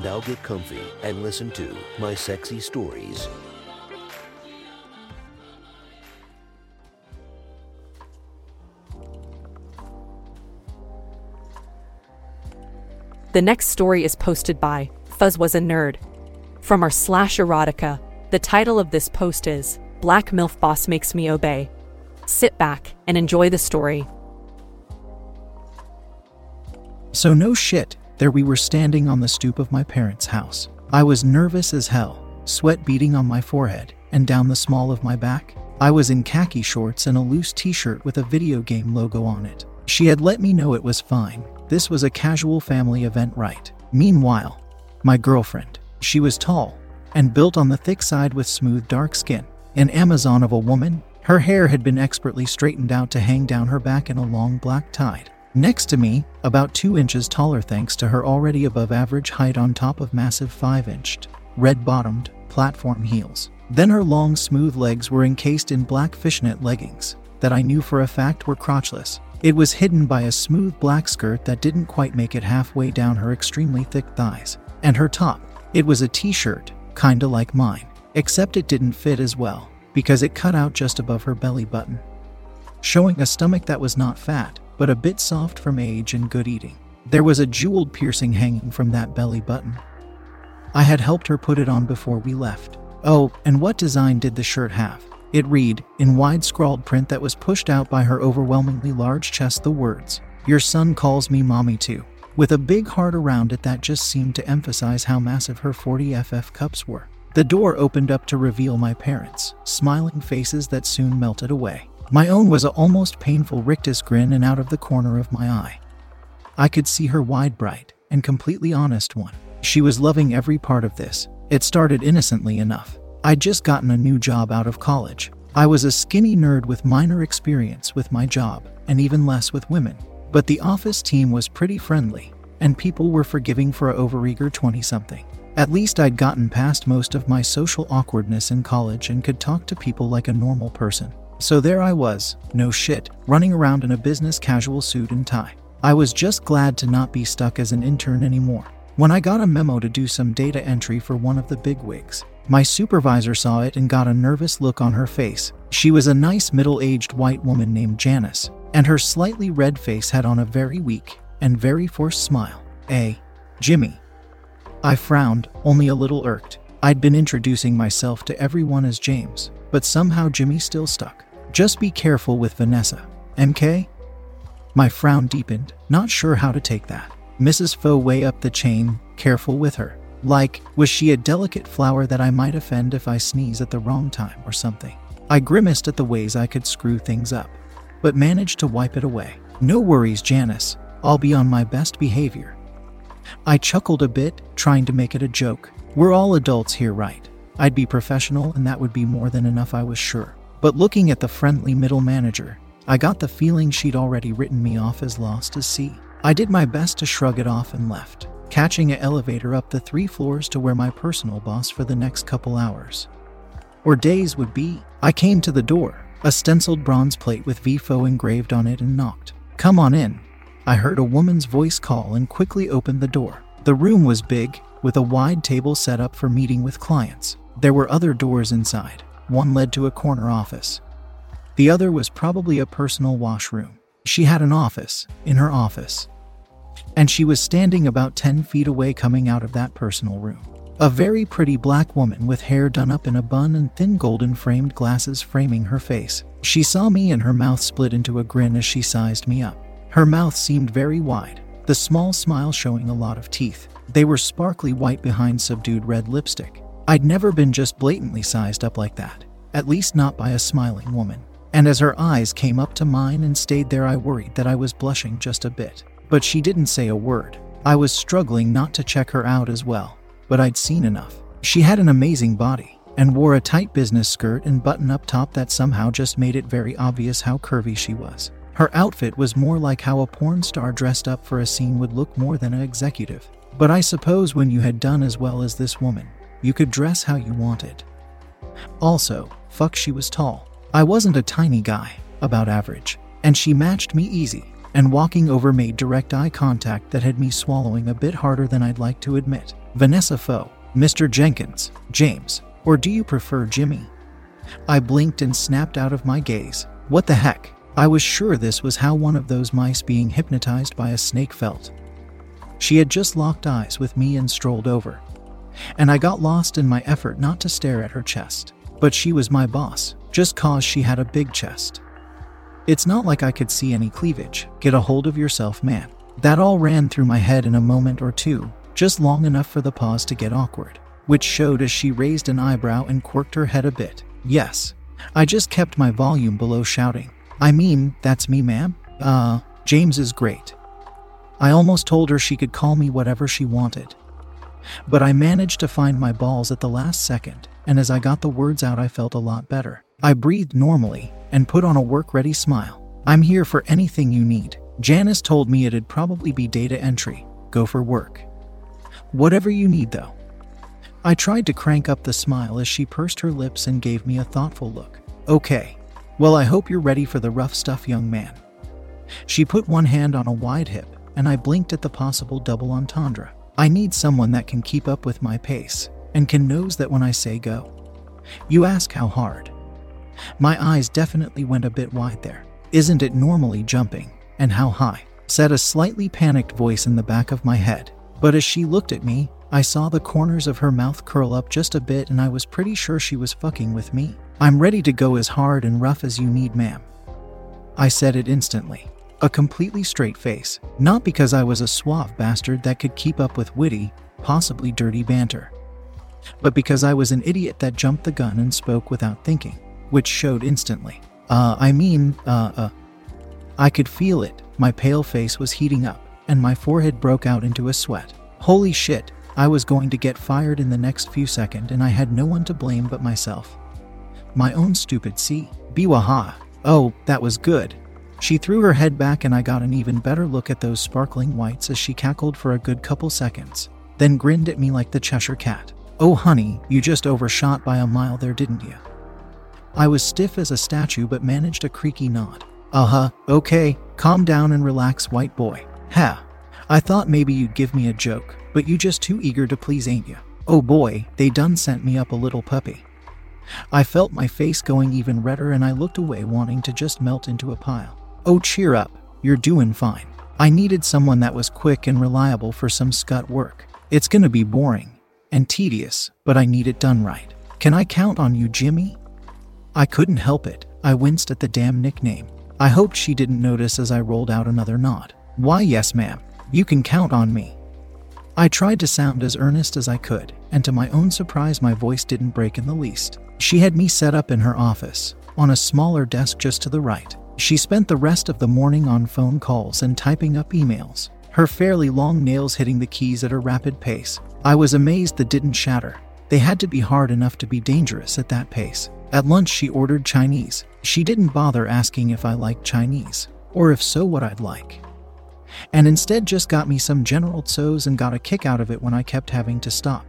Now get comfy and listen to my sexy stories. The next story is posted by Fuzz Was a Nerd. From our slash erotica, the title of this post is Black MILF Boss Makes Me Obey. Sit back and enjoy the story. So, no shit, there we were standing on the stoop of my parents' house. I was nervous as hell, sweat beading on my forehead and down the small of my back. I was in khaki shorts and a loose t shirt with a video game logo on it. She had let me know it was fine. This was a casual family event, right? Meanwhile, my girlfriend, she was tall and built on the thick side with smooth dark skin. An Amazon of a woman, her hair had been expertly straightened out to hang down her back in a long black tide. Next to me, about two inches taller thanks to her already above average height on top of massive 5 inched, red bottomed, platform heels. Then her long, smooth legs were encased in black fishnet leggings that I knew for a fact were crotchless. It was hidden by a smooth black skirt that didn't quite make it halfway down her extremely thick thighs. And her top, it was a t shirt, kinda like mine, except it didn't fit as well because it cut out just above her belly button, showing a stomach that was not fat but a bit soft from age and good eating. There was a jeweled piercing hanging from that belly button. I had helped her put it on before we left. Oh, and what design did the shirt have? It read, in wide scrawled print that was pushed out by her overwhelmingly large chest, the words, Your son calls me mommy too, with a big heart around it that just seemed to emphasize how massive her 40FF cups were. The door opened up to reveal my parents, smiling faces that soon melted away. My own was a almost painful rictus grin and out of the corner of my eye. I could see her wide, bright, and completely honest one. She was loving every part of this. It started innocently enough. I'd just gotten a new job out of college. I was a skinny nerd with minor experience with my job, and even less with women. But the office team was pretty friendly, and people were forgiving for a overeager 20 something. At least I'd gotten past most of my social awkwardness in college and could talk to people like a normal person. So there I was, no shit, running around in a business casual suit and tie. I was just glad to not be stuck as an intern anymore. When I got a memo to do some data entry for one of the bigwigs, my supervisor saw it and got a nervous look on her face. She was a nice middle aged white woman named Janice, and her slightly red face had on a very weak and very forced smile. A. Jimmy. I frowned, only a little irked. I'd been introducing myself to everyone as James, but somehow Jimmy still stuck. Just be careful with Vanessa. MK? My frown deepened, not sure how to take that. Mrs. Foe way up the chain, careful with her. Like, was she a delicate flower that I might offend if I sneeze at the wrong time or something? I grimaced at the ways I could screw things up, but managed to wipe it away. No worries, Janice. I'll be on my best behavior. I chuckled a bit, trying to make it a joke. We're all adults here, right? I'd be professional, and that would be more than enough, I was sure. But looking at the friendly middle manager, I got the feeling she'd already written me off as lost as sea. I did my best to shrug it off and left, catching an elevator up the three floors to where my personal boss for the next couple hours or days would be. I came to the door, a stenciled bronze plate with VFO engraved on it, and knocked. Come on in. I heard a woman's voice call and quickly opened the door. The room was big, with a wide table set up for meeting with clients. There were other doors inside, one led to a corner office. The other was probably a personal washroom. She had an office in her office. And she was standing about 10 feet away coming out of that personal room. A very pretty black woman with hair done up in a bun and thin golden framed glasses framing her face. She saw me and her mouth split into a grin as she sized me up. Her mouth seemed very wide, the small smile showing a lot of teeth. They were sparkly white behind subdued red lipstick. I'd never been just blatantly sized up like that, at least not by a smiling woman. And as her eyes came up to mine and stayed there, I worried that I was blushing just a bit. But she didn't say a word. I was struggling not to check her out as well. but I'd seen enough. She had an amazing body and wore a tight business skirt and button up top that somehow just made it very obvious how curvy she was. Her outfit was more like how a porn star dressed up for a scene would look more than an executive. But I suppose when you had done as well as this woman, you could dress how you wanted. Also, fuck, she was tall. I wasn't a tiny guy, about average, and she matched me easy, and walking over made direct eye contact that had me swallowing a bit harder than I'd like to admit. Vanessa Foe, Mr. Jenkins, James, or do you prefer Jimmy? I blinked and snapped out of my gaze. What the heck? I was sure this was how one of those mice being hypnotized by a snake felt. She had just locked eyes with me and strolled over. And I got lost in my effort not to stare at her chest. But she was my boss, just cause she had a big chest. It's not like I could see any cleavage. Get a hold of yourself, man. That all ran through my head in a moment or two, just long enough for the pause to get awkward, which showed as she raised an eyebrow and quirked her head a bit. Yes, I just kept my volume below shouting. I mean, that's me, ma'am. Uh, James is great. I almost told her she could call me whatever she wanted. But I managed to find my balls at the last second, and as I got the words out, I felt a lot better. I breathed normally and put on a work ready smile. I'm here for anything you need. Janice told me it'd probably be data entry. Go for work. Whatever you need, though. I tried to crank up the smile as she pursed her lips and gave me a thoughtful look. Okay, well, I hope you're ready for the rough stuff, young man. She put one hand on a wide hip, and I blinked at the possible double entendre. I need someone that can keep up with my pace and can knows that when I say go. You ask how hard. My eyes definitely went a bit wide there. Isn't it normally jumping? And how high? said a slightly panicked voice in the back of my head. But as she looked at me, I saw the corners of her mouth curl up just a bit and I was pretty sure she was fucking with me. I'm ready to go as hard and rough as you need, ma'am. I said it instantly. A completely straight face, not because I was a suave bastard that could keep up with witty, possibly dirty banter, but because I was an idiot that jumped the gun and spoke without thinking, which showed instantly. Uh, I mean, uh, uh. I could feel it. My pale face was heating up, and my forehead broke out into a sweat. Holy shit, I was going to get fired in the next few seconds, and I had no one to blame but myself. My own stupid C. Biwaha. Oh, that was good. She threw her head back, and I got an even better look at those sparkling whites as she cackled for a good couple seconds, then grinned at me like the Cheshire Cat. Oh, honey, you just overshot by a mile there, didn't you? I was stiff as a statue but managed a creaky nod. Uh huh, okay, calm down and relax, white boy. Ha! I thought maybe you'd give me a joke, but you just too eager to please, ain't you? Oh boy, they done sent me up a little puppy. I felt my face going even redder and I looked away, wanting to just melt into a pile. Oh, cheer up, you're doing fine. I needed someone that was quick and reliable for some scut work. It's gonna be boring and tedious, but I need it done right. Can I count on you, Jimmy? I couldn't help it. I winced at the damn nickname. I hoped she didn't notice as I rolled out another nod. Why, yes, ma'am. You can count on me. I tried to sound as earnest as I could, and to my own surprise, my voice didn't break in the least. She had me set up in her office, on a smaller desk just to the right. She spent the rest of the morning on phone calls and typing up emails, her fairly long nails hitting the keys at a rapid pace. I was amazed that didn't shatter. They had to be hard enough to be dangerous at that pace. At lunch, she ordered Chinese. She didn't bother asking if I liked Chinese, or if so, what I'd like. And instead just got me some General Tso's and got a kick out of it when I kept having to stop.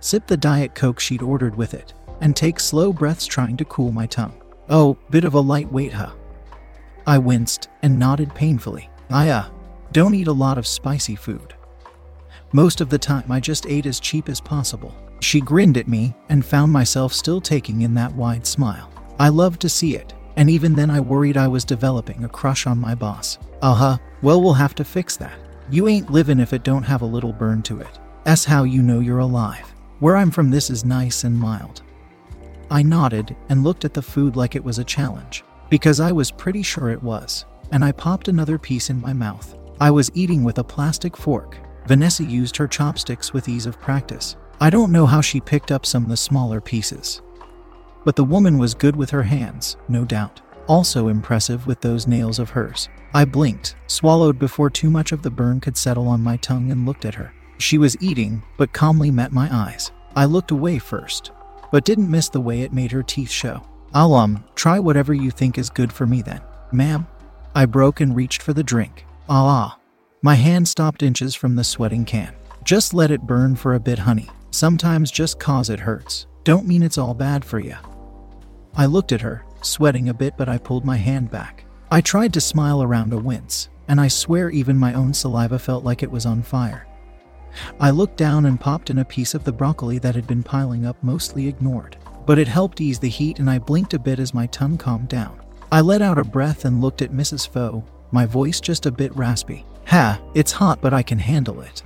Sip the Diet Coke she'd ordered with it, and take slow breaths trying to cool my tongue. Oh, bit of a lightweight, huh? I winced and nodded painfully. I, uh, don't eat a lot of spicy food. Most of the time, I just ate as cheap as possible. She grinned at me and found myself still taking in that wide smile. I loved to see it, and even then, I worried I was developing a crush on my boss. Uh huh, well, we'll have to fix that. You ain't livin' if it don't have a little burn to it. That's how you know you're alive. Where I'm from, this is nice and mild. I nodded and looked at the food like it was a challenge, because I was pretty sure it was, and I popped another piece in my mouth. I was eating with a plastic fork. Vanessa used her chopsticks with ease of practice. I don't know how she picked up some of the smaller pieces. But the woman was good with her hands, no doubt. Also impressive with those nails of hers. I blinked, swallowed before too much of the burn could settle on my tongue, and looked at her. She was eating, but calmly met my eyes. I looked away first, but didn't miss the way it made her teeth show. I'll, um, try whatever you think is good for me then. Ma'am? I broke and reached for the drink. Ah, ah. My hand stopped inches from the sweating can. Just let it burn for a bit, honey. Sometimes just cause it hurts. Don't mean it's all bad for you. I looked at her, sweating a bit, but I pulled my hand back. I tried to smile around a wince, and I swear even my own saliva felt like it was on fire. I looked down and popped in a piece of the broccoli that had been piling up, mostly ignored. But it helped ease the heat, and I blinked a bit as my tongue calmed down. I let out a breath and looked at Mrs. Foe, my voice just a bit raspy. Ha, it's hot, but I can handle it.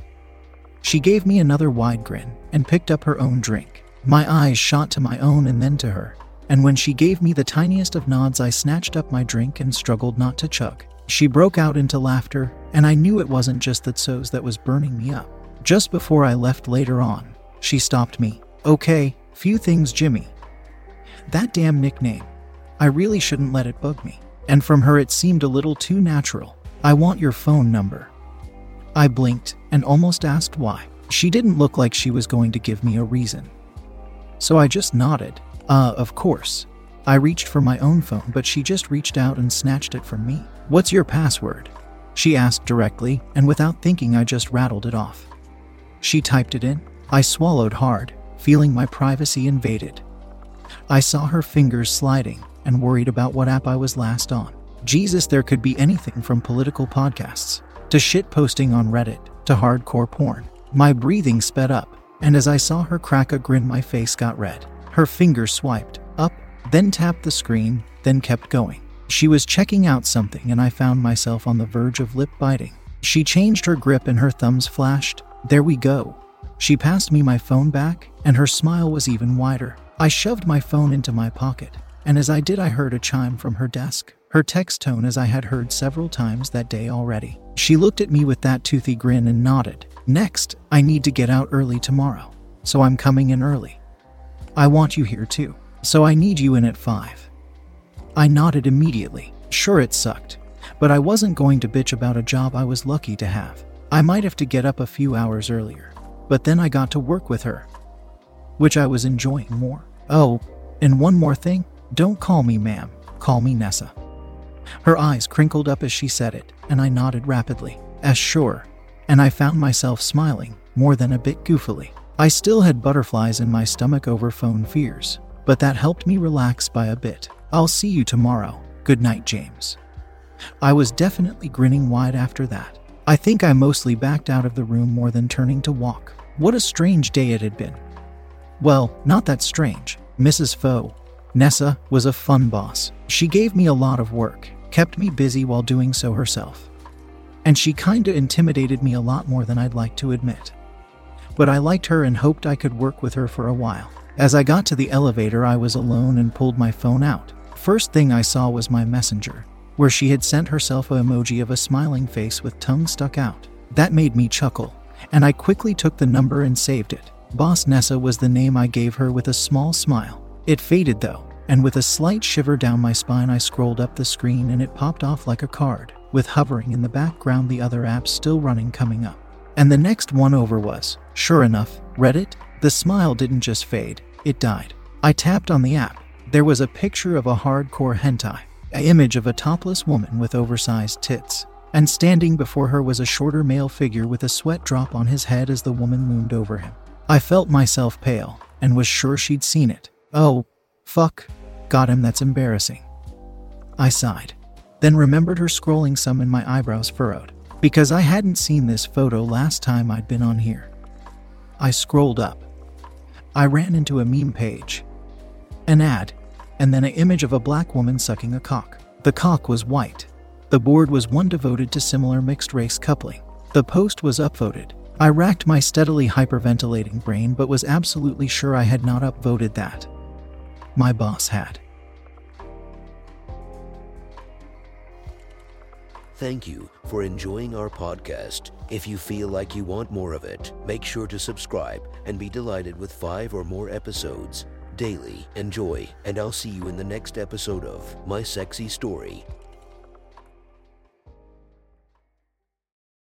She gave me another wide grin and picked up her own drink. My eyes shot to my own and then to her, and when she gave me the tiniest of nods, I snatched up my drink and struggled not to chug. She broke out into laughter, and I knew it wasn't just that Tso's that was burning me up. Just before I left later on, she stopped me. Okay, few things, Jimmy. That damn nickname. I really shouldn't let it bug me. And from her, it seemed a little too natural. I want your phone number. I blinked and almost asked why. She didn't look like she was going to give me a reason. So I just nodded. Uh, of course. I reached for my own phone, but she just reached out and snatched it from me. What's your password? She asked directly, and without thinking, I just rattled it off. She typed it in. I swallowed hard, feeling my privacy invaded. I saw her fingers sliding and worried about what app I was last on. Jesus, there could be anything from political podcasts to shit posting on Reddit to hardcore porn. My breathing sped up, and as I saw her crack a grin, my face got red. Her fingers swiped up, then tapped the screen, then kept going. She was checking out something, and I found myself on the verge of lip biting. She changed her grip, and her thumbs flashed. There we go. She passed me my phone back, and her smile was even wider. I shoved my phone into my pocket, and as I did, I heard a chime from her desk. Her text tone, as I had heard several times that day already. She looked at me with that toothy grin and nodded. Next, I need to get out early tomorrow, so I'm coming in early. I want you here too, so I need you in at 5. I nodded immediately. Sure, it sucked, but I wasn't going to bitch about a job I was lucky to have. I might have to get up a few hours earlier, but then I got to work with her, which I was enjoying more. Oh, and one more thing don't call me ma'am, call me Nessa. Her eyes crinkled up as she said it, and I nodded rapidly, as sure, and I found myself smiling, more than a bit goofily. I still had butterflies in my stomach over phone fears, but that helped me relax by a bit. I'll see you tomorrow. Good night, James. I was definitely grinning wide after that. I think I mostly backed out of the room more than turning to walk. What a strange day it had been. Well, not that strange. Mrs. Foe, Nessa, was a fun boss. She gave me a lot of work, kept me busy while doing so herself. And she kinda intimidated me a lot more than I'd like to admit. But I liked her and hoped I could work with her for a while. As I got to the elevator, I was alone and pulled my phone out. First thing I saw was my messenger where she had sent herself a emoji of a smiling face with tongue stuck out. That made me chuckle, and I quickly took the number and saved it. Boss Nessa was the name I gave her with a small smile. It faded though, and with a slight shiver down my spine, I scrolled up the screen and it popped off like a card, with hovering in the background the other apps still running coming up. And the next one over was, sure enough, Reddit. The smile didn't just fade, it died. I tapped on the app. There was a picture of a hardcore hentai an image of a topless woman with oversized tits. And standing before her was a shorter male figure with a sweat drop on his head as the woman loomed over him. I felt myself pale and was sure she'd seen it. Oh, fuck. Got him, that's embarrassing. I sighed, then remembered her scrolling some and my eyebrows furrowed, because I hadn't seen this photo last time I'd been on here. I scrolled up. I ran into a meme page. An ad and then an image of a black woman sucking a cock. The cock was white. The board was one devoted to similar mixed race coupling. The post was upvoted. I racked my steadily hyperventilating brain but was absolutely sure I had not upvoted that. My boss had. Thank you for enjoying our podcast. If you feel like you want more of it, make sure to subscribe and be delighted with five or more episodes daily. Enjoy, and I'll see you in the next episode of My Sexy Story.